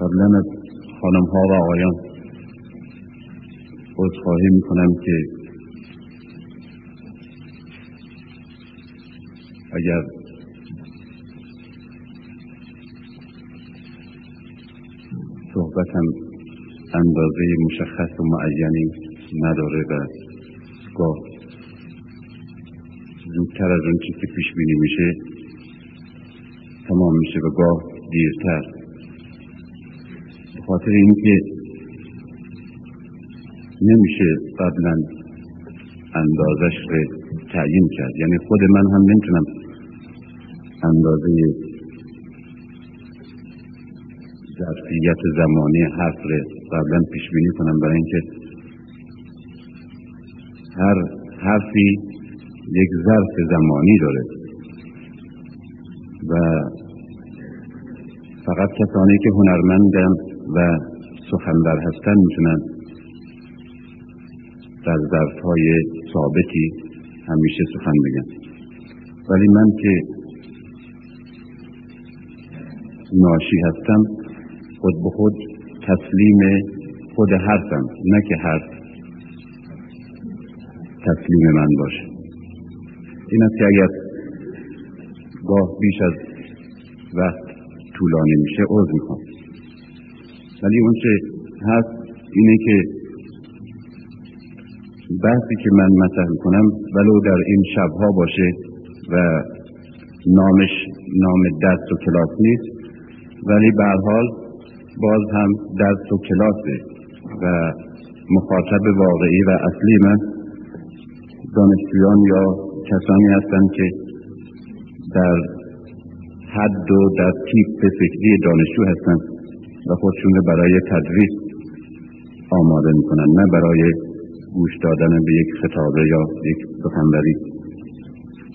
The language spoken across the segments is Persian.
قبلا از خانم ها و آقایان عذرخواهی می‌کنم که اگر صحبتم اندازه مشخص و معینی نداره و گاه زودتر از اون که پیش بینی میشه تمام میشه و گاه دیرتر. خاطر اینکه نمیشه قبلا اندازش رو تعیین کرد. یعنی خود من هم نمی‌تونم اندازه ظرفیت زمانی حرف رو قبلا پیش بینی کنم. برای اینکه هر حرفی یک ظرف زمانی داره و فقط کسانی که هنرمندن و سخنور هستن می‌تونن در ظرف های ثابتی همیشه سخن بگن. ولی من که ناشی هستم خود به خود تسلیم خود حرفم نه که حرف تسلیم من باشه. این است که اگر گاه بیش از وقت طولانی میشه عوض می‌خوام. ولی اون چه هست اینه که بحثی که من مطرح می‌کنم ولو در این شبها باشه و نامش نام درس و کلاس نیست. ولی به حال باز هم درس و کلاسه و مخاطب واقعی و اصلی من دانشجویان یا کسانی هستند که در حد و در تیپ فکری دانشجو هستند. و خودشون برای تدریس آماده می‌کنن نه برای گوش دادن به یک خطابه یا یک سخنوری.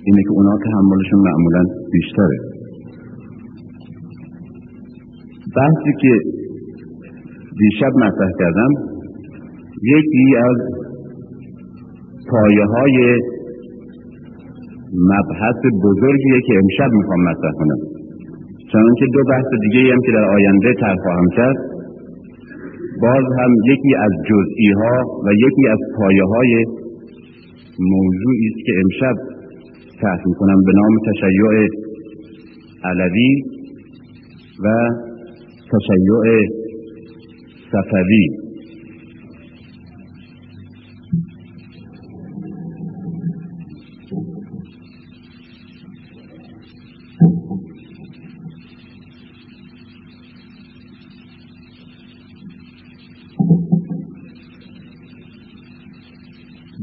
اینه که اونا تحملشون معمولا بیشتره. بحثی که دیشب مطرح کردم یکی از پایه های مبحث بزرگیه که امشب می‌خوام مطرح کنم. چنانکه دو بحث دیگه هم که در آینده طرح خواهم کرد. باز هم یکی از جزئی ها و یکی از پایه های موضوعی است که امشب طرح می‌کنم به نام تشیع علوی و تشیع صفوی.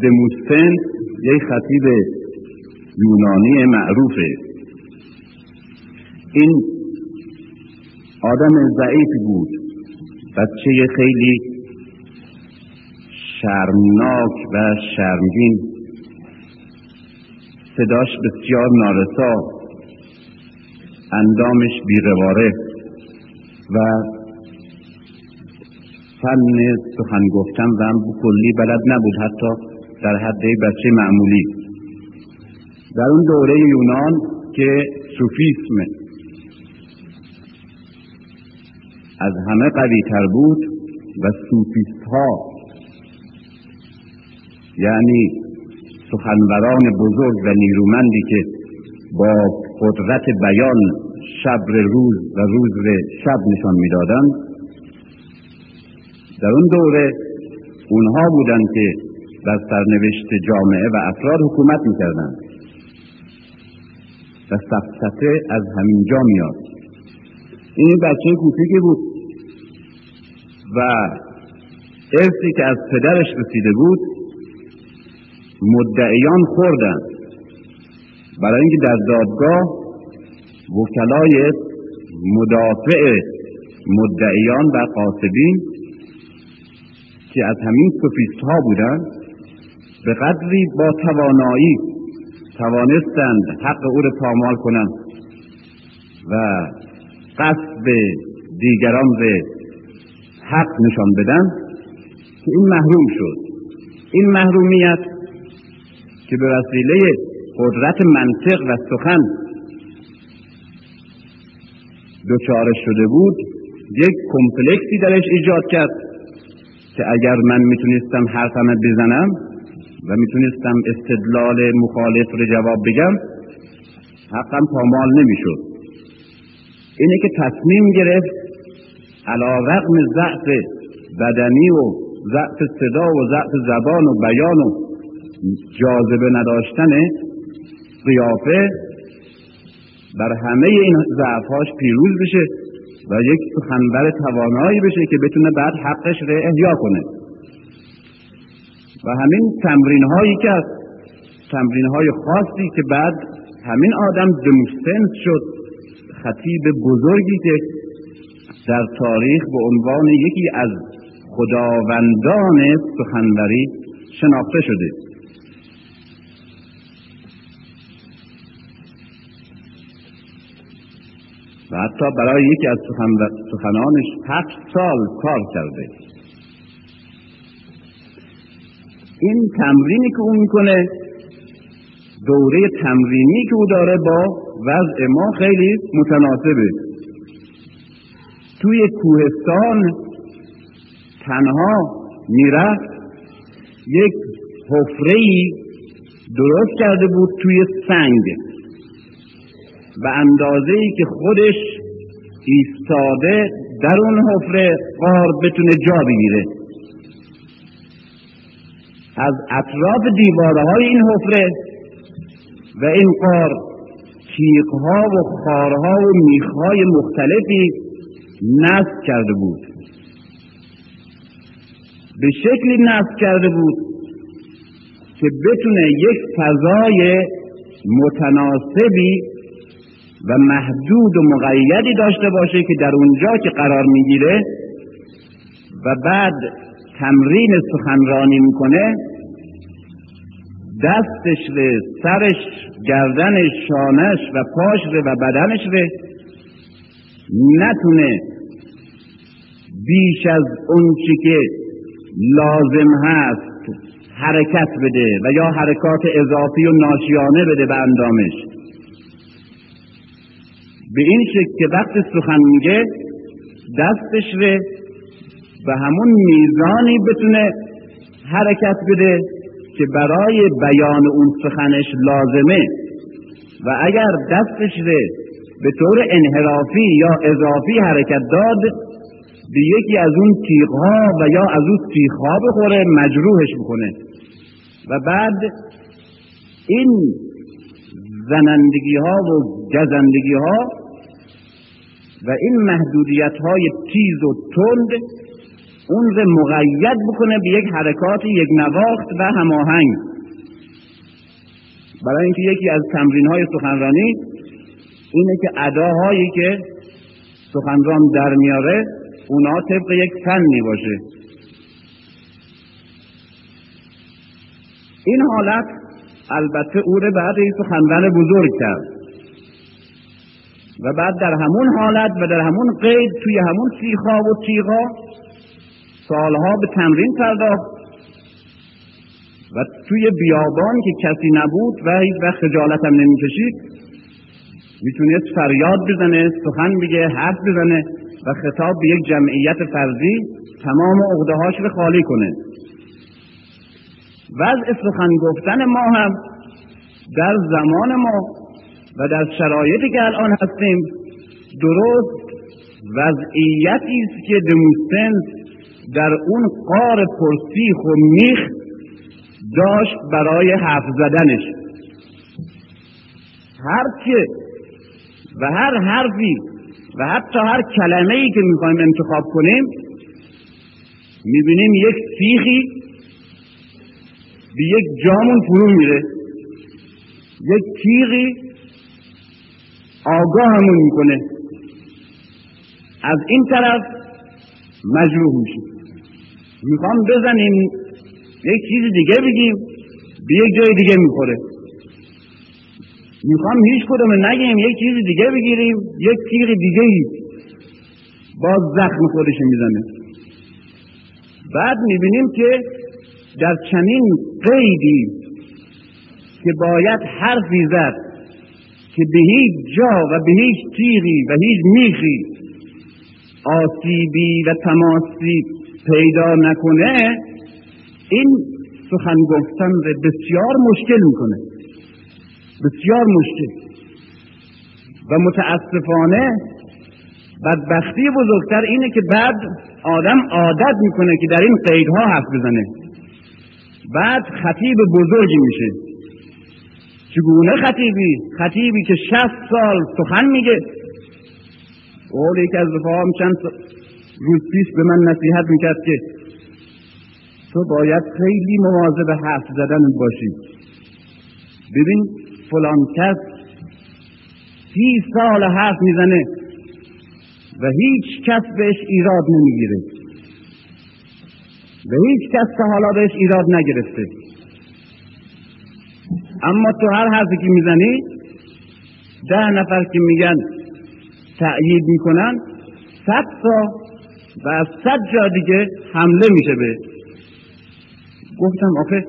دموستن یک خطیب یونانی معروفه این آدم ضعیفی بود. بچه خیلی شرمناک و شرمگین. صداش بسیار نارسا. اندامش بیرواره و فن سخن گفتن و هم کلی بلد نبود. حتی در حد بچه معمولی. در اون دوره یونان که سوفیسم از همه قوی تر بود و سوفیست ها یعنی سخنوران بزرگ و نیرومندی که با قدرت بیان شب روز و روز شب نشان می‌دادند در اون دوره اونها بودند که بر سرنوشت جامعه و افراد حکومت می‌کردند. و سفسته از همین جا میاد. این بچه کوچیکی بود و ارثی که از پدرش رسیده بود مدعیان خوردن. برای اینکه در دادگاه وکلای مدافع مدعیان و قاسبین که از همین سوفیست ها بودند به قدری با توانایی توانستند حق او را پامال کنند و قصد دیگران به حق نشان بدن که این محروم شد. این محرومیت که به وسیله قدرت منطق و سخن دچار شده بود یک کمپلکسی درش ایجاد کرد که اگر من می‌تونستم حرفم بزنم و می‌تونستم استدلال مخالف رو جواب بگم. حقم پامال نمی‌شد. اینه که تصمیم گرفت علا رقم ضعف بدنی و ضعف صدا و ضعف زبان و بیان و جاذبه نداشتن قیافه بر همه این ضعفهاش پیروز بشه و یک سخنور توانایی بشه که بتونه بعد حقش رو احیا کنه. و همین تمرین هایی که از تمرین های خاصی که بعد همین آدم دموستنس شد خطیب بزرگی که در تاریخ به عنوان یکی از خداوندان سخنوری شناخته شده. و حتی برای یکی از سخنانش هفت سال کار کرده. این تمرینی که او می‌کنه دوره تمرینی که او داره با وضع ما خیلی متناسبه. توی کوهستان تنها می‌رفت یک حفره درست کرده بود توی سنگ به اندازه ای که خودش ایستاده در اون حفره قار بتونه جا بگیره. از اطراف دیواره های این حفره و این قار تیغها و خارها و میخهای مختلفی نصب کرده بود. به شکلی نصب کرده بود که بتونه یک فضای متناسبی و محدود و مقیدی داشته باشه که در اونجا که قرار می‌گیره و بعد تمرین سخنرانی می‌کنه دستش ره سرش گردنش شانش و پاش ره و بدنش ره. نتونه بیش از اون چی که لازم هست حرکت بده و یا حرکات اضافی و ناشیانه بده به اندامش. به این شکل که وقت سخن میگه دستش ره به همون میزانی بتونه حرکت بده. که برای بیان اون سخنش لازمه. و اگر دستش ره به طور انحرافی یا اضافی حرکت داد به یکی از اون تیغها و یا از اون تیغها بخوره مجروحش بکنه. و بعد این زنندگی ها و گزندگی ها و این محدودیت های تیز و تند اون رو مقید بکنه به یک حرکات یک نواخت و هماهنگ. برای اینکه یکی از تمرین های سخنرانی اینه که اداهایی که سخنران در میاره اونا طبق یک فنی باشه. این حالت البته او رو بعد این سخنور بزرگ کرد. و بعد در همون حالت و در همون قید توی همون سیخا و تیغا سالها به تمرین پرداخت و توی بیابان که کسی نبود و هیچ وقت خجالت هم نمی‌کشید می‌تونست فریاد بزنه سخن بگه حرف بزنه و خطاب به یک جمعیت فرضی تمام عقدهاش رو خالی کنه. وضع سخن گفتن ما هم در زمان ما و در شرایطی که الان هستیم درست وضعیتی است که دموستنس در اون قار پرسیخ و میخ داشت برای حرف زدنش. هر که و هر حرفی و حتی هر کلمه ای که می‌خوایم انتخاب کنیم می‌بینیم یک سیخی به یک جامون فرو میره. یک تیغی آگاهمون می‌کنه. از این طرف مجروح میشه می‌خوام بزنیم یک چیز دیگه بگیم به یک جای دیگه می‌خوره. می‌خوام هیچ کدوم نگیم یک چیز دیگه بگیریم یک تیغ دیگه ای باز زخم خودش می‌زنه. بعد می‌بینیم که در چنین قیدی که باید حرفی زد که به هیچ جا و به هیچ تیغی و هیچ میخی آسیبی و تماسی پیدا نکنه این سخن گفتن رو بسیار مشکل می‌کنه. بسیار مشکل. و متاسفانه بدبختی بزرگتر اینه که بعد آدم عادت می‌کنه که در این قیدها حرف بزنه. بعد خطیب بزرگی میشه. چگونه خطیبی؟ خطیبی که شست سال سخن میگه. قول یکی از رفاهم چند روز پیش به من نصیحت می‌کرد که تو باید خیلی مواظب حرف زدن باشی. ببین فلان کس سی سال حرف می‌زنه و هیچ کس بهش ایراد نمی‌گیره. و هیچ کس تا حالا بهش ایراد نگرفته. اما تو هر حرفی که می‌زنی ده نفر که میگن تأیید می‌کنن صد تا و از صد جا دیگه حمله میشه به گفتم آخه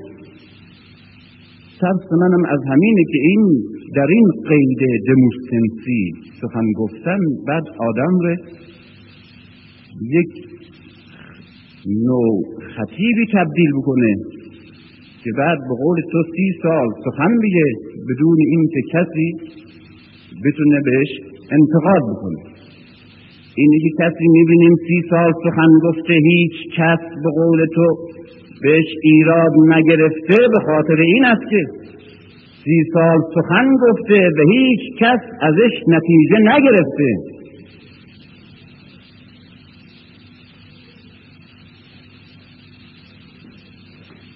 ترس منم از همینه که این در این قید دموستنسی سخن گفتن بعد آدم رو یک نوع خطیبی تبدیل بکنه که بعد به قول تو سی سال سخن بگه بدون اینکه کسی بتونه بهش انتقاد بکنه. اینه که کسی می‌بینیم سی سال سخن گفته هیچ کس به قول تو بهش ایراد نگرفته به خاطر این است که سی سال سخن گفته به هیچ کس ازش نتیجه نگرفته.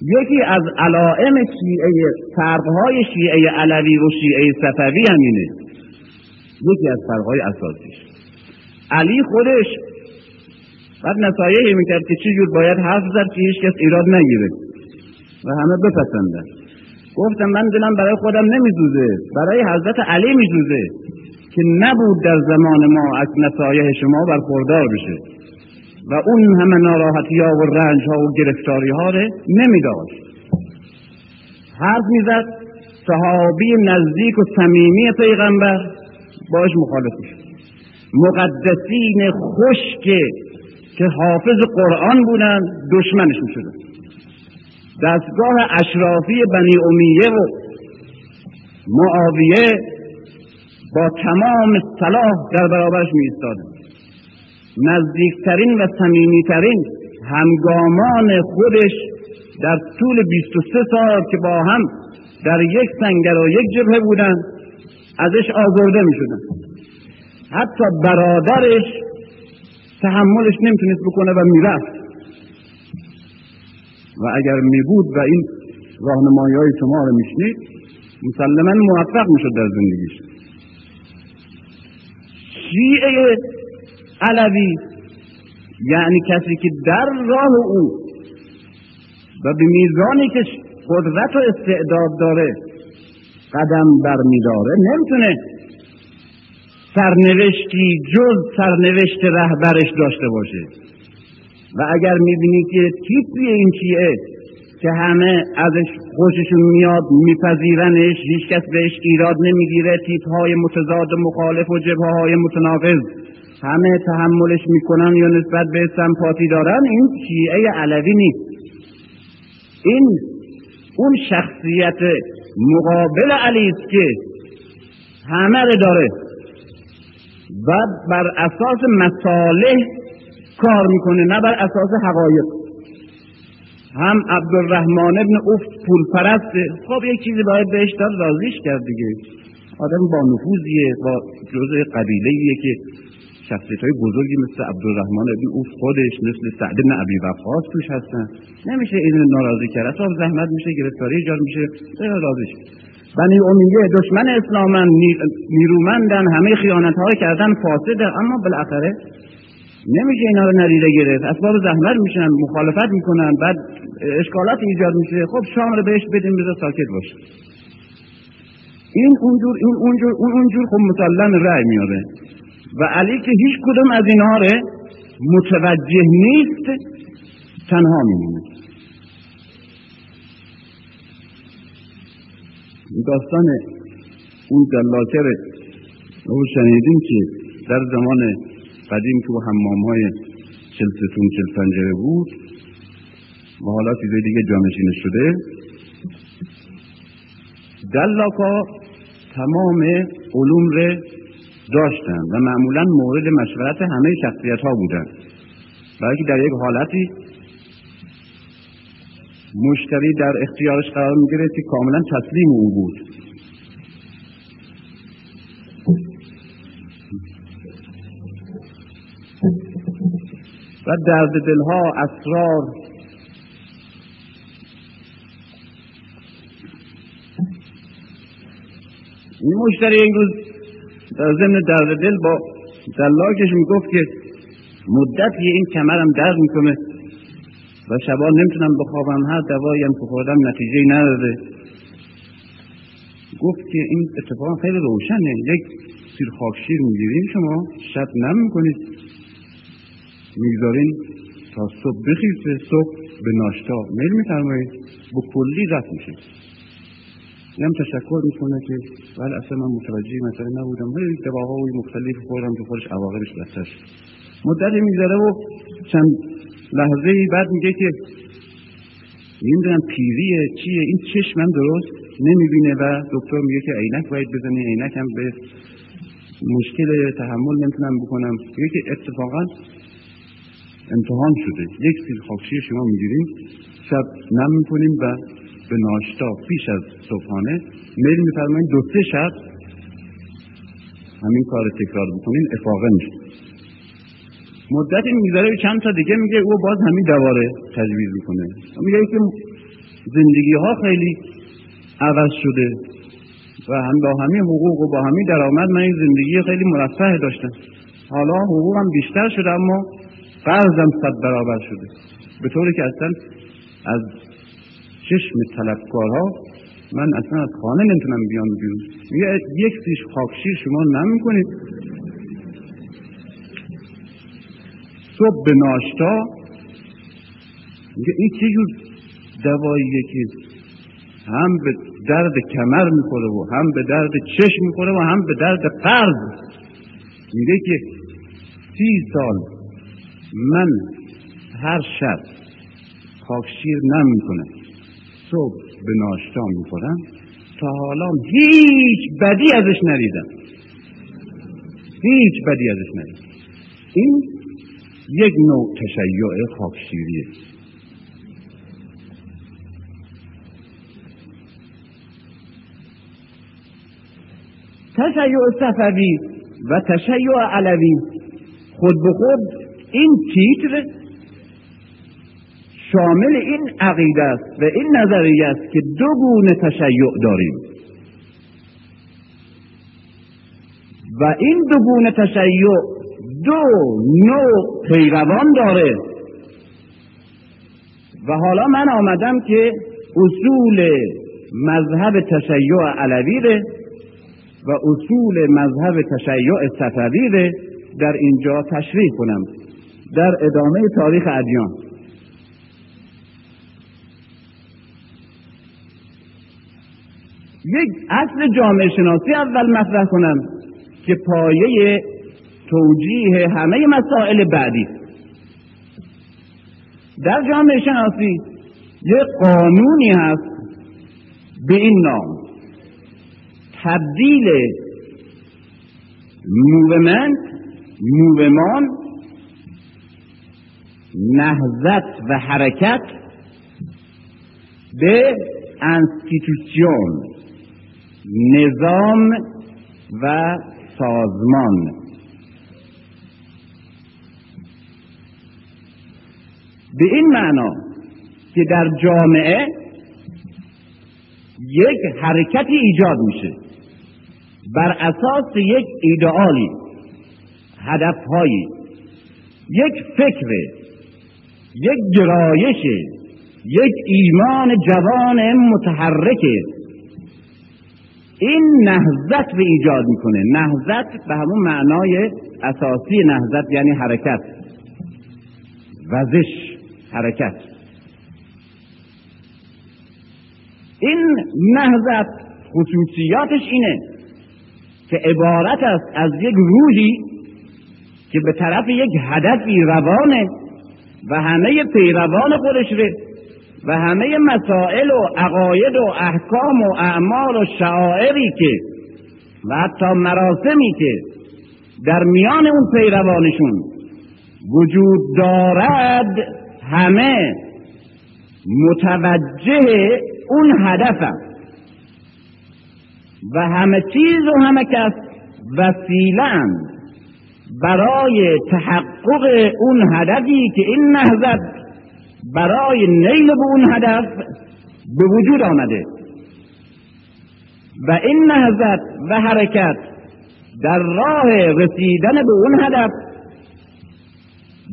یکی از علائم شیعه فرقهای شیعه علوی و شیعه صفوی همینه یکی از فرقهای اساسیش علی خودش بعد نصایحی می‌کرد که چجور باید حرف زد که هیچ کس ایراد نگیره و همه بپسندن. گفتم من دلم برای خودم نمیزوزه برای حضرت علی میزوزه که نبود در زمان ما از نصایح شما برخوردار بشه و اون همه ناراحتی ها و رنج ها و گرفتاری ها رو نمیداشت حرف می‌زد صحابی نزدیک و صمیمی پیغمبر باش مخالف شد مقدسین خشک که حافظ قرآن بودن دشمنش می‌شدن دستگاه اشرافی بنی امیه و معاویه با تمام صلاح در برابرش می نزدیکترین و صمیمیترین همگامان خودش در طول 23 سال که با هم در یک سنگر و یک جبهه بودن ازش آزرده می شدن حتی برادرش تحملش نمی‌تونست بکنه و می‌رفت. و اگر می بود و این راهنمایی های شما رو میشنید مسلما موفق می‌شد در زندگیش. شیعه علوی یعنی کسی که در راه او و به میزانی که قدرت و استعداد داره قدم برمیداره نمی‌تونه سرنوشتی جز سرنوشت رهبرش داشته باشه. و اگر می‌بینی که تیپی این چیه که همه ازش خوششون میاد میپذیرنش هیچکس بهش ایراد نمی‌گیره تیپ های متضاد مخالف و جبه های متناقض همه تحملش می‌کنن یا نسبت به سمپاتی دارن این شیعه علوی نیست. این اون شخصیت مقابل علی است که همه داره. و بر اساس مصالح کار می‌کنه نه بر اساس حقایق. هم عبدالرحمن ابن افت پول پرسته خب یک چیزی باید بهش داد راضیش کرد دیگه. آدم با نفوذیه با جزء قبیله که شخصیت های بزرگی مثل عبدالرحمن ابن اوف خودش مثل سعد بن عبی وقاص توش هستن. نمیشه این ناراضی کرد. اصلا زحمت میشه گرفتاری ایجاد میشه. راضی بنی امیه دشمن اسلامن نیرومندن همه خیانت های کردن فاسده. اما بالاخره نمیشه اینا رو ندیده گرفت. اسباب زحمت میشن مخالفت می‌کنن بعد اشکالات ایجاد میشه. خب شام رو بهش بدیم بذار ساکت باشه. این اونجور این اونجور اون اونجور خب مسلم رأی میاره و علی که هیچ کدوم از اینها رو متوجه نیست تنها میمونه. داستان اون دلاکر رو شنیدیم که در زمان قدیم تو حمام های چل ستون چل پنجره بود. و حالا چیزای دیگه جانشین شده. دلاکا تمام علوم رو داشتن و معمولا مورد مشورت همه شخصیت ها بودن. برای که در یک حالتی مشتری در اختیارش قرار می‌گیره که کاملا تسلیم او بود. و درد دلها اسرار این مشتری این روز در ضمن درد دل با دلاکش می‌گفت که مدت این کمرم درد می‌کنه. و شبا نمی‌تونم بخوابم هر دواییم که خوردم نتیجه نداده. گفت که این اتفاق خیلی روشنه یک سیر خاکشیر می‌گیریم شما شب نم می‌کنید. می‌گذارین تا صبح بخیزه صبح به ناشتا. میل میفرمایید؟ با کلی رفت میشه. هم تشکر می‌کنه که ولی اصلا من متوجه مثلا نبودم. ولی دواهای مختلف خوردم که خودش عواقبش بستش مدتی میگذره و چند لحظه بعد میگه که نمی‌دونم پیریه چیه این چشمم درست نمی‌بینه و دکتر میگه که عینک باید بزنی عینک هم به مشکل تحمل نمی‌تونم بکنم. میگه که اتفاقا امتحان شده. یک سیل خاکشی شما می‌گیریم شب نم می‌کنیم و به ناشتا پیش از صبحانه میل میفرمایید دو سه شب همین کار تکرار بکنین افاقه میشه. مدتی میگذره چند تا دیگه میگه او باز همین دواره تجویز می‌کنه. میگه که زندگی ها خیلی عوض شده و هم با همین حقوق و با همین درآمد من این زندگی خیلی مرفه داشتم. حالا حقوقم بیشتر شده اما قرضم صد برابر شده. به طوری که اصلا از چشم طلبکارها من اصلا از خانه نمی‌تونم بیام بیرون. یک سیش خاکشیر شما نمی‌کنید؟ صبح به ناشتا این چه جور دواییه که هم به درد کمر می‌خوره و هم به درد چشم می‌خوره و هم به درد قرض میگه که سی سال من هر شب خاکشیر نم می‌کنم صبح به ناشتا می‌خورم تا حالا هیچ بدی ازش ندیدم. هیچ بدی ازش ندیدم. این یک نوع تشیع خاکشیریه تشیع صفوی و تشیع علوی خود به خود این تیتر شامل این عقیده است و این نظریه است که دو گونه تشیع داریم. و این دو گونه تشیع دو نوع پیروان داره. و حالا من آمدم که اصول مذهب تشیع علوی و اصول مذهب تشیع صفوی در اینجا تشریح کنم در ادامه تاریخ ادیان. یک اصل جامعه شناسی اول مطرح کنم که پایه توجیه همه مسائل بعدی. در جامعه شناسی یک قانونی هست به این نام. تبدیل موومنت موومان نهزت و حرکت به institution نظام و سازمان. به این معنا که در جامعه یک حرکتی ایجاد میشه. بر اساس یک ایدئالی هدفهایی یک فکر یک گرایش یک ایمان جوان متحرک. این نهزت به ایجاد می‌کنه. نهزت به همون معنای اساسی نهزت یعنی حرکت. وزش. حرکت. این نهزت خصوصیاتش اینه که عبارت است از یک روحی که به طرف یک هدفی روانه و همه پیروان خودش ره و همه مسائل و عقاید و احکام و اعمال و شعائری که و حتی مراسمی که در میان اون پیروانشون وجود دارد همه متوجه اون هدف و همه چیز و همه کس وسیله برای تحقق اون هدفی که این نهضت برای نیل به اون هدف به وجود آمده. و این نهضت و حرکت در راه رسیدن به اون هدف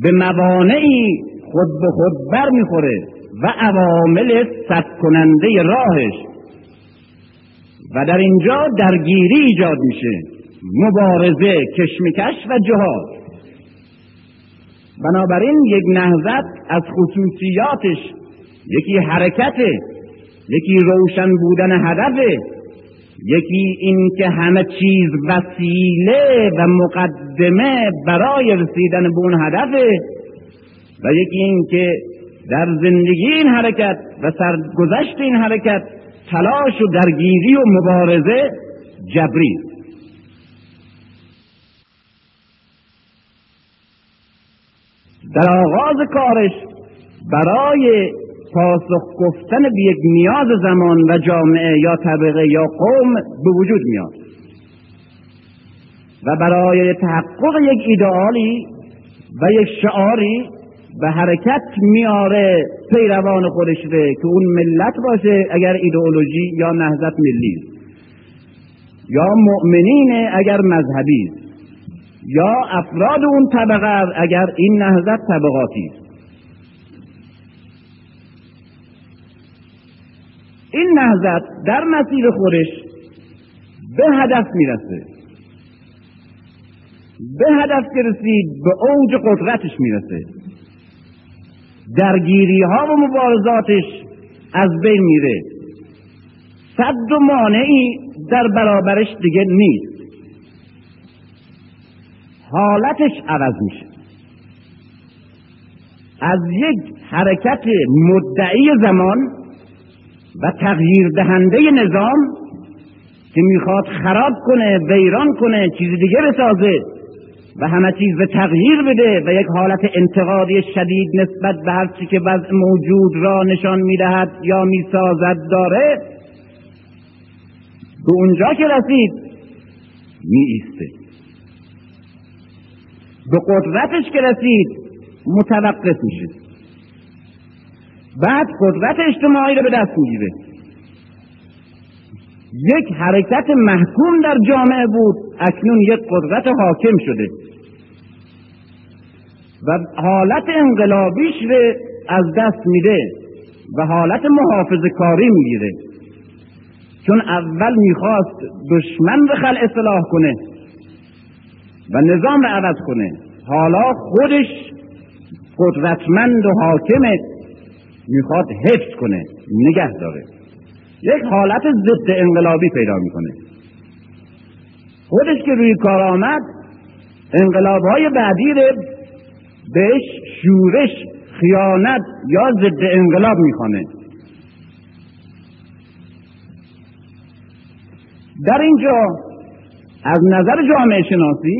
به موانعی خود به خود بر می‌خوره و عوامل ست کننده راهش. و در اینجا درگیری ایجاد میشه. مبارزه کشمکش و جهاد. بنابراین یک نهضت از خصوصیاتش یکی حرکته یکی روشن بودن هدفه یکی این که همه چیز وسیله و مقدمه برای رسیدن به اون هدفه. و یکی این که در زندگی این حرکت و سرگذشت این حرکت تلاش و درگیری و مبارزه جبری. در آغاز کارش برای پاسخ گفتن به یک نیاز زمان و جامعه یا طبقه یا قوم به وجود میاد. و برای تحقق یک ایدئالی و یک شعاری به حرکت میاره پیروان خودش ره که اون ملت باشه اگر ایدئولوژی یا نهضت ملی. یا مؤمنین اگر مذهبی. یا افراد اون طبقه اگر این نهضت طبقاتی. این نهضت در مسیر خودش به هدف می‌رسه. به هدف که رسید به اوج قدرتش می‌رسه. درگیری ها و مبارزاتش از بین میره. صد و مانعی در برابرش دیگه نیست. حالتش عوض میشه. از یک حرکت مدعی زمان و تغییر دهنده نظام که می‌خواد خراب کنه ویران کنه چیز دیگه بسازه و همه چیز به تغییر بده و یک حالت انتقادی شدید نسبت به هر چی که وضع موجود را نشان می‌دهد یا می‌سازد داره. به اونجا که رسید می ایسته به قدرتش که رسید متوقف میشه. بعد قدرت اجتماعی رو به دست می‌گیره. یک حرکت محکوم در جامعه بود. اکنون یک قدرت حاکم شده. و حالت انقلابیش رو از دست میده و حالت محافظ کاری می‌گیره چون اول می‌خواست دشمن به خل اصلاح کنه و نظام رو عوض کنه. حالا خودش قدرتمند و حاکمه. می‌خواد حفظ کنه. نگه داره. یک حالت ضد انقلابی پیدا می‌کنه. خودش که روی کار آمد انقلاب های بعدی رو بهش شورش خیانت یا ضد انقلاب می‌خوانه. در اینجا از نظر جامعه شناسی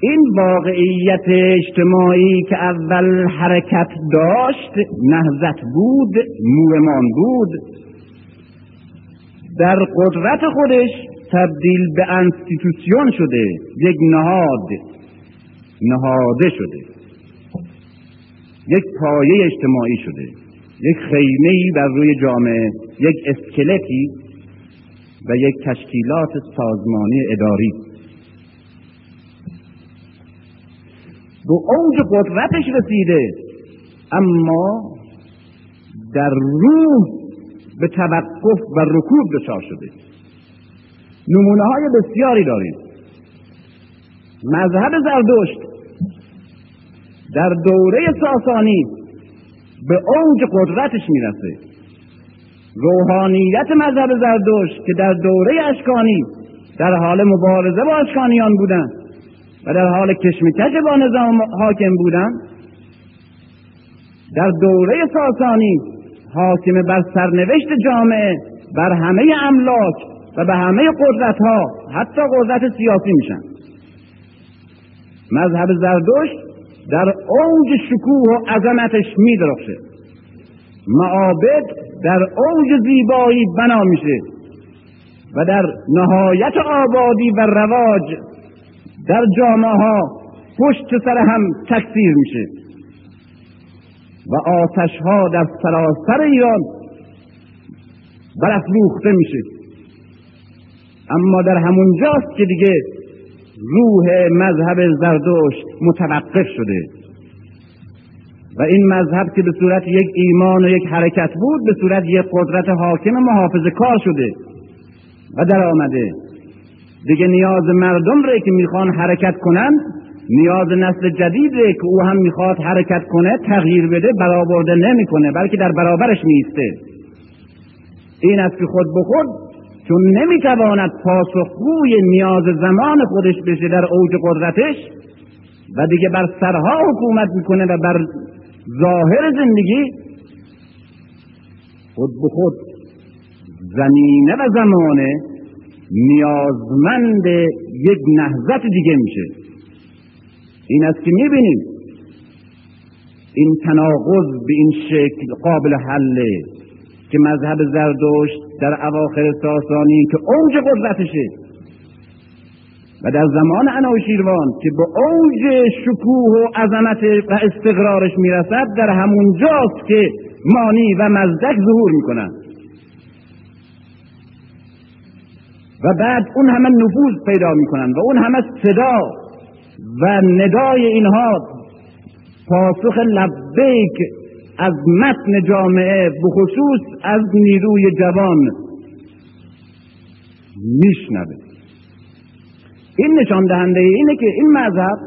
این واقعیت اجتماعی که اول حرکت داشت نهزت بود مومان بود. در قدرت خودش تبدیل به انستیتوسیون شده یک نهاد نهاده شده. یک پایه اجتماعی شده. یک خیمه بر روی جامعه یک اسکلتی و یک تشکیلات سازمانی اداری. به اوج قدرتش رسیده. اما در روح به توقف و رکود دچار شده. نمونه های بسیاری داریم. مذهب زردشت در دوره ساسانی به اوج قدرتش می‌رسه. روحانیت مذهب زردشت که در دوره اشکانی در حال مبارزه با اشکانیان بودند و در حال کشمکش با نظام حاکم بودن در دوره ساسانی حاکم بر سرنوشت جامعه بر همه املاک و به همه قدرت ها حتی قدرت سیاسی میشن. مذهب زردشت در اوج شکوه و عظمتش میدرخشه. معابد در اوج زیبایی بنا میشه و در نهایت آبادی و رواج در جامعه ها پشت سر هم تکثیر میشه. و آتش ها در سراسر ایران برافروخته میشه. اما در همون جاست که دیگه روح مذهب زردشت متوقف شده. و این مذهب که به صورت یک ایمان و یک حرکت بود به صورت یک قدرت حاکم محافظ کار شده و در آمده دیگه نیاز مردم ره که می‌خوان حرکت کنند. نیاز نسل جدید که او هم می‌خواد حرکت کنه تغییر بده برآورده نمی‌کنه بلکه در برابرش میسته این است که خود به خود چون نمی‌تواند پاسخگوی نیاز زمان خودش بشه در اوج قدرتش و دیگه بر سرها حکومت می‌کنه و بر ظاهر زندگی خود به خود زمینه و زمانه نیازمند یک نهضت دیگه میشه. این است که می‌بینیم این تناقض به این شکل قابل حله که مذهب زردشت در اواخر ساسانی که اوج قدرتشه و در زمان انوشیروان که به اوج شکوه و عظمت و استقرارش می‌رسد در همون جاست که مانی و مزدک ظهور می‌کنند و بعد اون همه نفوذ پیدا می‌کنند و اون همه صدا و ندای اینها پاسخ لبیک از متن جامعه بخصوص از نیروی جوان میشنوه. این نشان دهنده اینه که این مذهب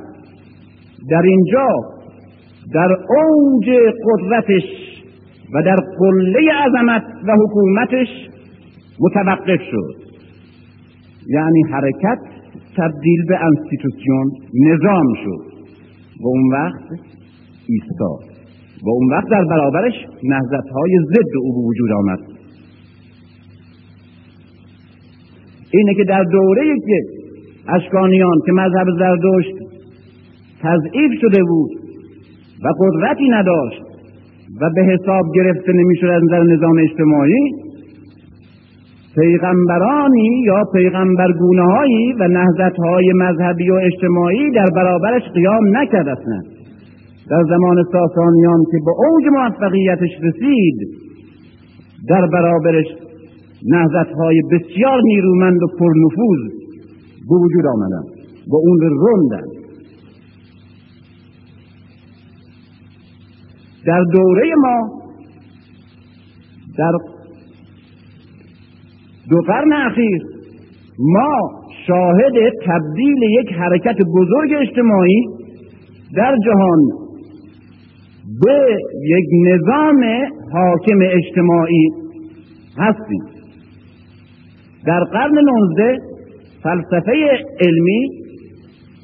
در اینجا در اوج قدرتش و در قله عظمت و حکومتش متوقف شد. یعنی حرکت تبدیل به انستیتوسیون نظام شد و اون وقت ایستاد و اون وقت در برابرش نهزت های ضد او وجود آمد. اینه که در دوره که اشکانیان که مذهب زردشت تضعیف شده بود و قدرتی نداشت و به حساب گرفته نمی‌شد از نظر نظام اجتماعی پیغمبرانی یا پیغمبرگونه هایی و نهزت های مذهبی و اجتماعی در برابرش قیام نکرد در زمان ساسانیان که به اوج موفقیتش رسید در برابرش نهزت های بسیار نیرومند و پرنفوذ به وجود آمدن و اون رو روندن در دوره ما در دو قرن اخیر. ما شاهد تبدیل یک حرکت بزرگ اجتماعی در جهان به یک نظام حاکم اجتماعی هستیم. در قرن نوزده فلسفه علمی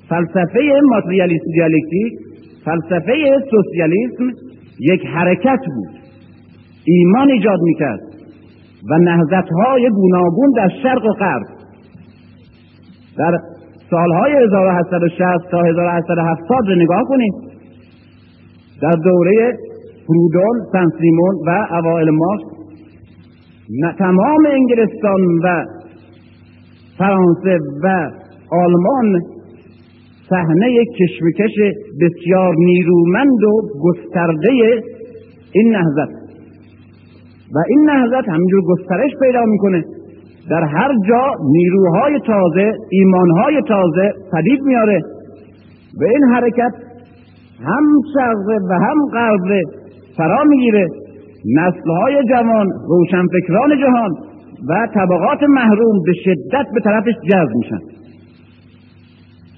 فلسفه ماتریالیسم دیالکتیک فلسفه سوسیالیسم یک حرکت بود. ایمان ایجاد می‌کرد. و نهزت های گوناگون در شرق و غرب. در سالهای 1860 تا 1870 رو نگاه کنید. در دوره فرودول سنسیمون و اوائل مارکس تمام انگلستان و فرانسه و آلمان صحنه کشمکش بسیار نیرومند و گسترده این نهضت. و این نهضت همینجور گسترش پیدا می‌کنه. در هر جا نیروهای تازه ایمانهای تازه پدید میاره و این حرکت هم شرقه و هم غربه فرا می‌گیره. نسلهای جوان روشنفکران جهان و طبقات محروم به شدت به طرفش جذب میشن.